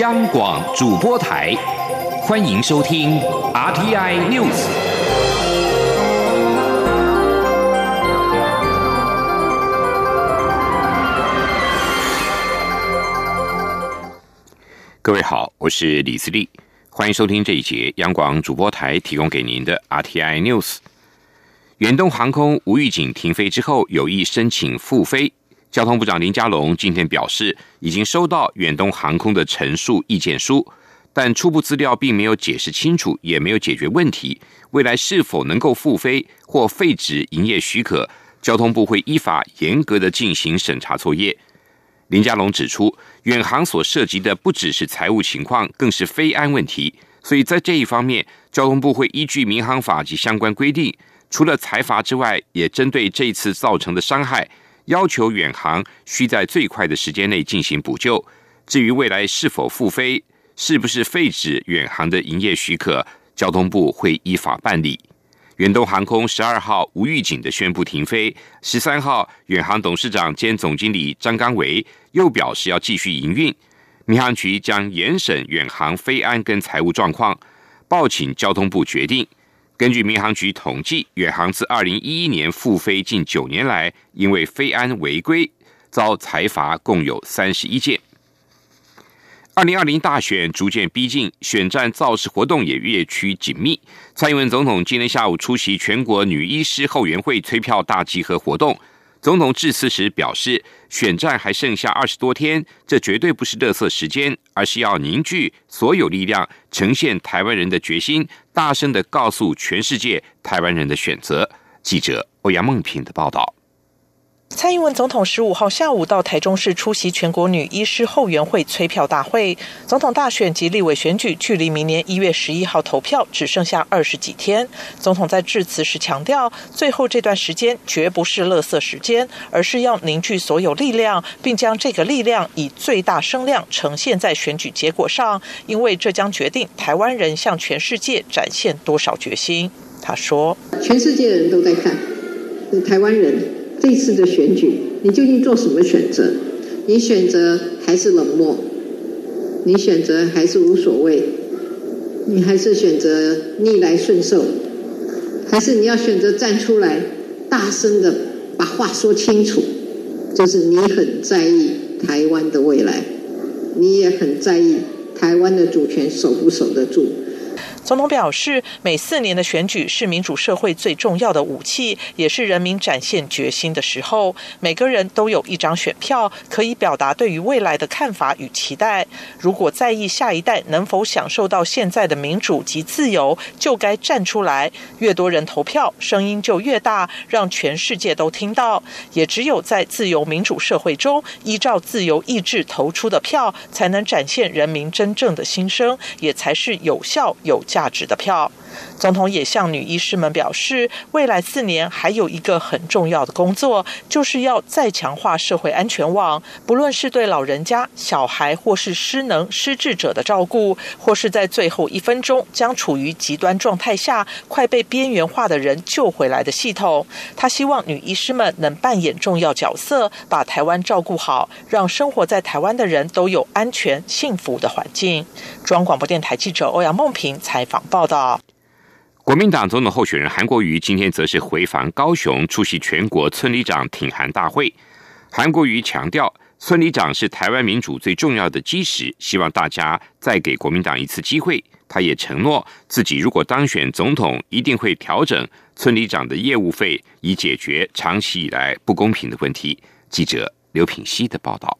央广主播台，欢迎收听 RTI News。各位好，我是李思利，欢迎收听这一节央广主播台提供给您的 RTI News。远东航空无预警停飞之后，有意申请复飞。交通部长林佳龙今天表示，已经收到远东航空的陈述意见书，但初步资料并没有解释清楚，也没有解决问题。未来是否能够复飞或废止营业许可，交通部会依法严格的进行审查作业。林佳龙指出，远航所涉及的不只是财务情况，更是飞安问题，所以在这一方面，交通部会依据民航法及相关规定，除了财罚之外，也针对这次造成的伤害。要求远航需在最快的时间内进行补救。至于未来是否复飞，是不是废止远航的营业许可，交通部会依法办理。远东航空十二号无预警的宣布停飞，十三号远航董事长兼总经理张刚维又表示要继续营运。民航局将严审远航飞安跟财务状况，报请交通部决定。根据民航局统计，远航自二零一一年复飞近九年来，因为飞安违规遭裁罚共有三十一件。二零二零大选逐渐逼近，选战造势活动也越趋紧密。蔡英文总统今天下午出席全国女医师后援会催票大集合活动。总统致辞时表示，选战还剩下二十多天，这绝对不是乐色时间，而是要凝聚所有力量，呈现台湾人的决心，大声的告诉全世界台湾人的选择。记者欧阳梦平的报道。蔡英文总统十五号下午到台中市出席全国女医师后援会催票大会。总统大选及立委选举距离明年一月十一号投票只剩下二十几天。总统在致辞时强调，最后这段时间绝不是乐色时间，而是要凝聚所有力量，并将这个力量以最大声量呈现在选举结果上，因为这将决定台湾人向全世界展现多少决心。他说：“全世界的人都在看台湾人。”这次的选举，你究竟做什么选择？你选择还是冷漠？你选择还是无所谓？你还是选择逆来顺受？还是你要选择站出来，大声的把话说清楚？就是你很在意台湾的未来，你也很在意台湾的主权守不守得住？总统表示，每四年的选举是民主社会最重要的武器，也是人民展现决心的时候。每个人都有一张选票，可以表达对于未来的看法与期待。如果在意下一代能否享受到现在的民主及自由，就该站出来。越多人投票，声音就越大，让全世界都听到。也只有在自由民主社会中，依照自由意志投出的票，才能展现人民真正的心声，也才是有效有。价值的票。总统也向女医师们表示，未来四年还有一个很重要的工作，就是要再强化社会安全网。不论是对老人家、小孩，或是失能、失智者的照顾，或是在最后一分钟将处于极端状态下、快被边缘化的人救回来的系统。他希望女医师们能扮演重要角色，把台湾照顾好，让生活在台湾的人都有安全、幸福的环境。中央广播电台记者欧阳梦平采访报道。国民党总统候选人韩国瑜今天则是回访高雄，出席全国村里长挺韩大会。韩国瑜强调，村里长是台湾民主最重要的基石，希望大家再给国民党一次机会。他也承诺，自己如果当选总统，一定会调整村里长的业务费，以解决长期以来不公平的问题。记者刘品希的报道。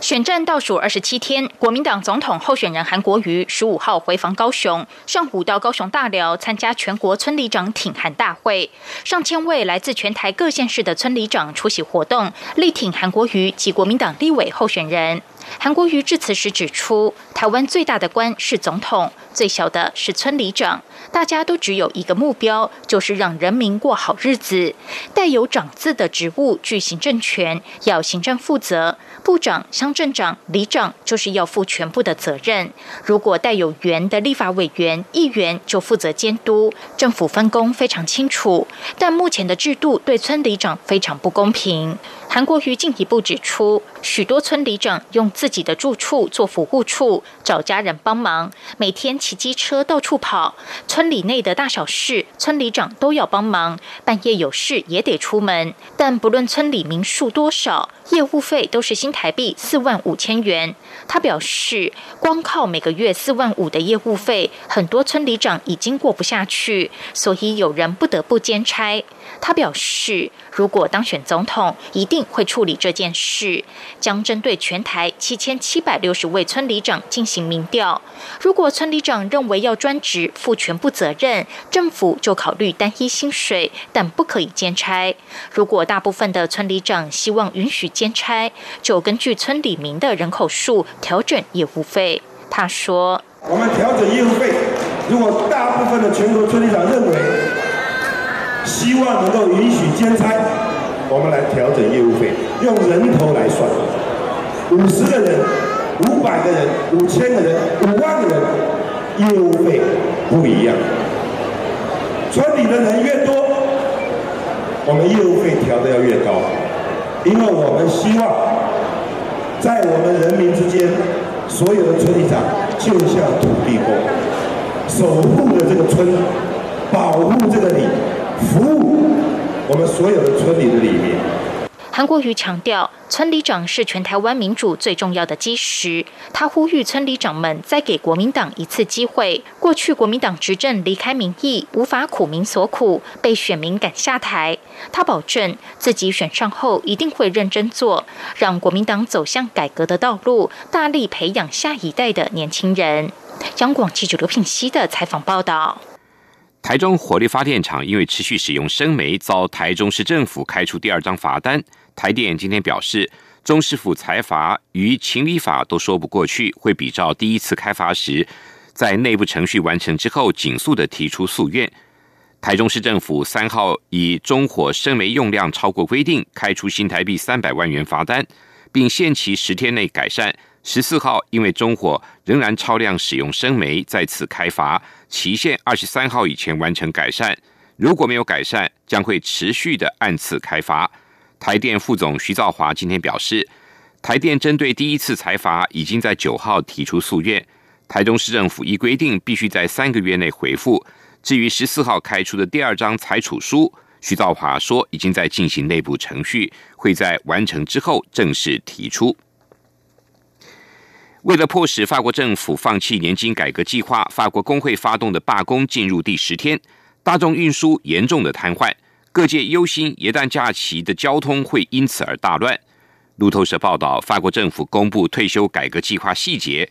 选战倒数二十七天，国民党总统候选人韩国瑜十五号回访高雄，上午到高雄大寮参加全国村里长挺韩大会，上千位来自全台各县市的村里长出席活动，力挺韩国瑜及国民党立委候选人。韩国瑜致辞时指出，台湾最大的官是总统，最小的是村里长，大家都只有一个目标，就是让人民过好日子。带有长字的职务具行政权，要行政负责。部长、乡镇长、里长就是要负全部的责任。如果带有员的立法委员、议员就负责监督，政府分工非常清楚。但目前的制度对村里长非常不公平。韩国瑜进一步指出，许多村里长用自己的住处做服务处，找家人帮忙，每天骑机车到处跑，村里内的大小事，村里长都要帮忙，半夜有事也得出门。但不论村里民数多少，业务费都是新台币四万五千元。他表示，光靠每个月四万五的业务费，很多村里长已经过不下去，所以有人不得不兼差。他表示，如果当选总统，一定会处理这件事，将针对全台七千七百六十位村里长进行民调。如果村里长认为要专职负全部责任，政府就考虑单一薪水，但不可以兼差。如果大部分的村里长希望允许兼差，就根据村里民的人口数调整业务费。他说：“我们调整业务费，如果大部分的全国村里长认为。”希望能够允许兼差，我们来调整业务费，用人头来算，五十个人、五百个人、五千个人、五万个人，业务费不一样。村里的人越多，我们业务费调的要越高，因为我们希望在我们人民之间，所有的村长就像土地公，守护着这个村，保护这个里。服务我们所有的村里的里面。韩国瑜强调，村里长是全台湾民主最重要的基石。他呼吁村里长们再给国民党一次机会。过去国民党执政离开民意，无法苦民所苦，被选民赶下台。他保证自己选上后一定会认真做，让国民党走向改革的道路，大力培养下一代的年轻人。央广记者刘品熙的采访报道。台中火力发电厂因为持续使用生煤，遭台中市政府开出第二张罚单。台电今天表示，中市府裁罚与情理法都说不过去，会比照第一次开罚时，在内部程序完成之后，紧速的提出诉愿。台中市政府三号以中火生煤用量超过规定，开出新台币三百万元罚单，并限期十天内改善。十四号，因为中火仍然超量使用生煤，再次开罚，期限二十三号以前完成改善。如果没有改善，将会持续的按次开罚。台电副总徐兆华今天表示，台电针对第一次裁罚，已经在九号提出诉愿，台中市政府依规定必须在三个月内回复。至于十四号开出的第二张裁处书，徐兆华说已经在进行内部程序，会在完成之后正式提出。为了迫使法国政府放弃年金改革计划，法国工会发动的罢工进入第十天，大众运输严重的瘫痪，各界忧心元旦假期的交通会因此而大乱。路透社报道，法国政府公布退休改革计划细节，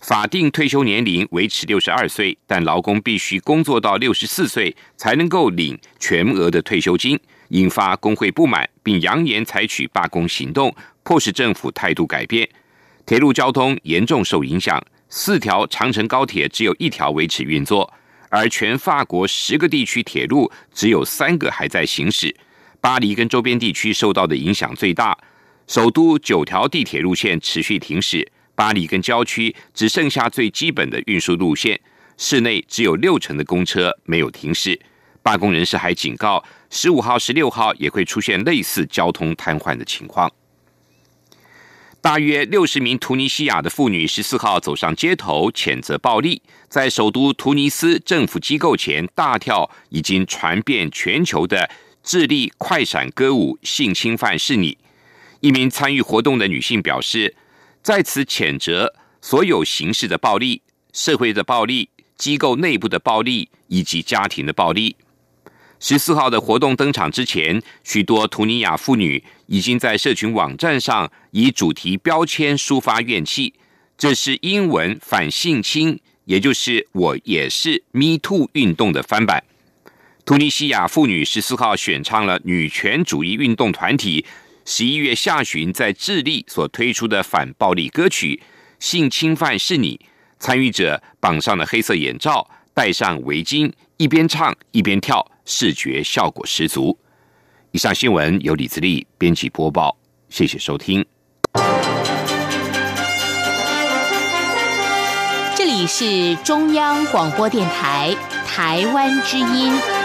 法定退休年龄维持六十二岁，但劳工必须工作到六十四岁才能够领全额的退休金，引发工会不满，并扬言采取罢工行动，迫使政府态度改变。铁路交通严重受影响，四条长城高铁只有一条维持运作，而全法国十个地区铁路只有三个还在行驶。巴黎跟周边地区受到的影响最大，首都九条地铁路线持续停驶，巴黎跟郊区只剩下最基本的运输路线，市内只有六成的公车没有停驶。罢工人士还警告，十五号、十六号也会出现类似交通瘫痪的情况。大约六十名突尼西亚的妇女十四号走上街头，谴责暴力，在首都突尼斯政府机构前大跳已经传遍全球的智利快闪歌舞。性侵犯是你。一名参与活动的女性表示，在此谴责所有形式的暴力、社会的暴力、机构内部的暴力以及家庭的暴力。十四号的活动登场之前，许多图尼亚妇女已经在社群网站上以主题标签抒发怨气。这是英文反性侵，也就是“我也是 Me Too” 运动的翻版。突尼西亚妇女十四号选唱了女权主义运动团体十一月下旬在智利所推出的反暴力歌曲《性侵犯是你》。参与者绑上了黑色眼罩，戴上围巾，一边唱一边跳。视觉效果十足。以上新闻由李自立编辑播报，谢谢收听。这里是中央广播电台台湾之音。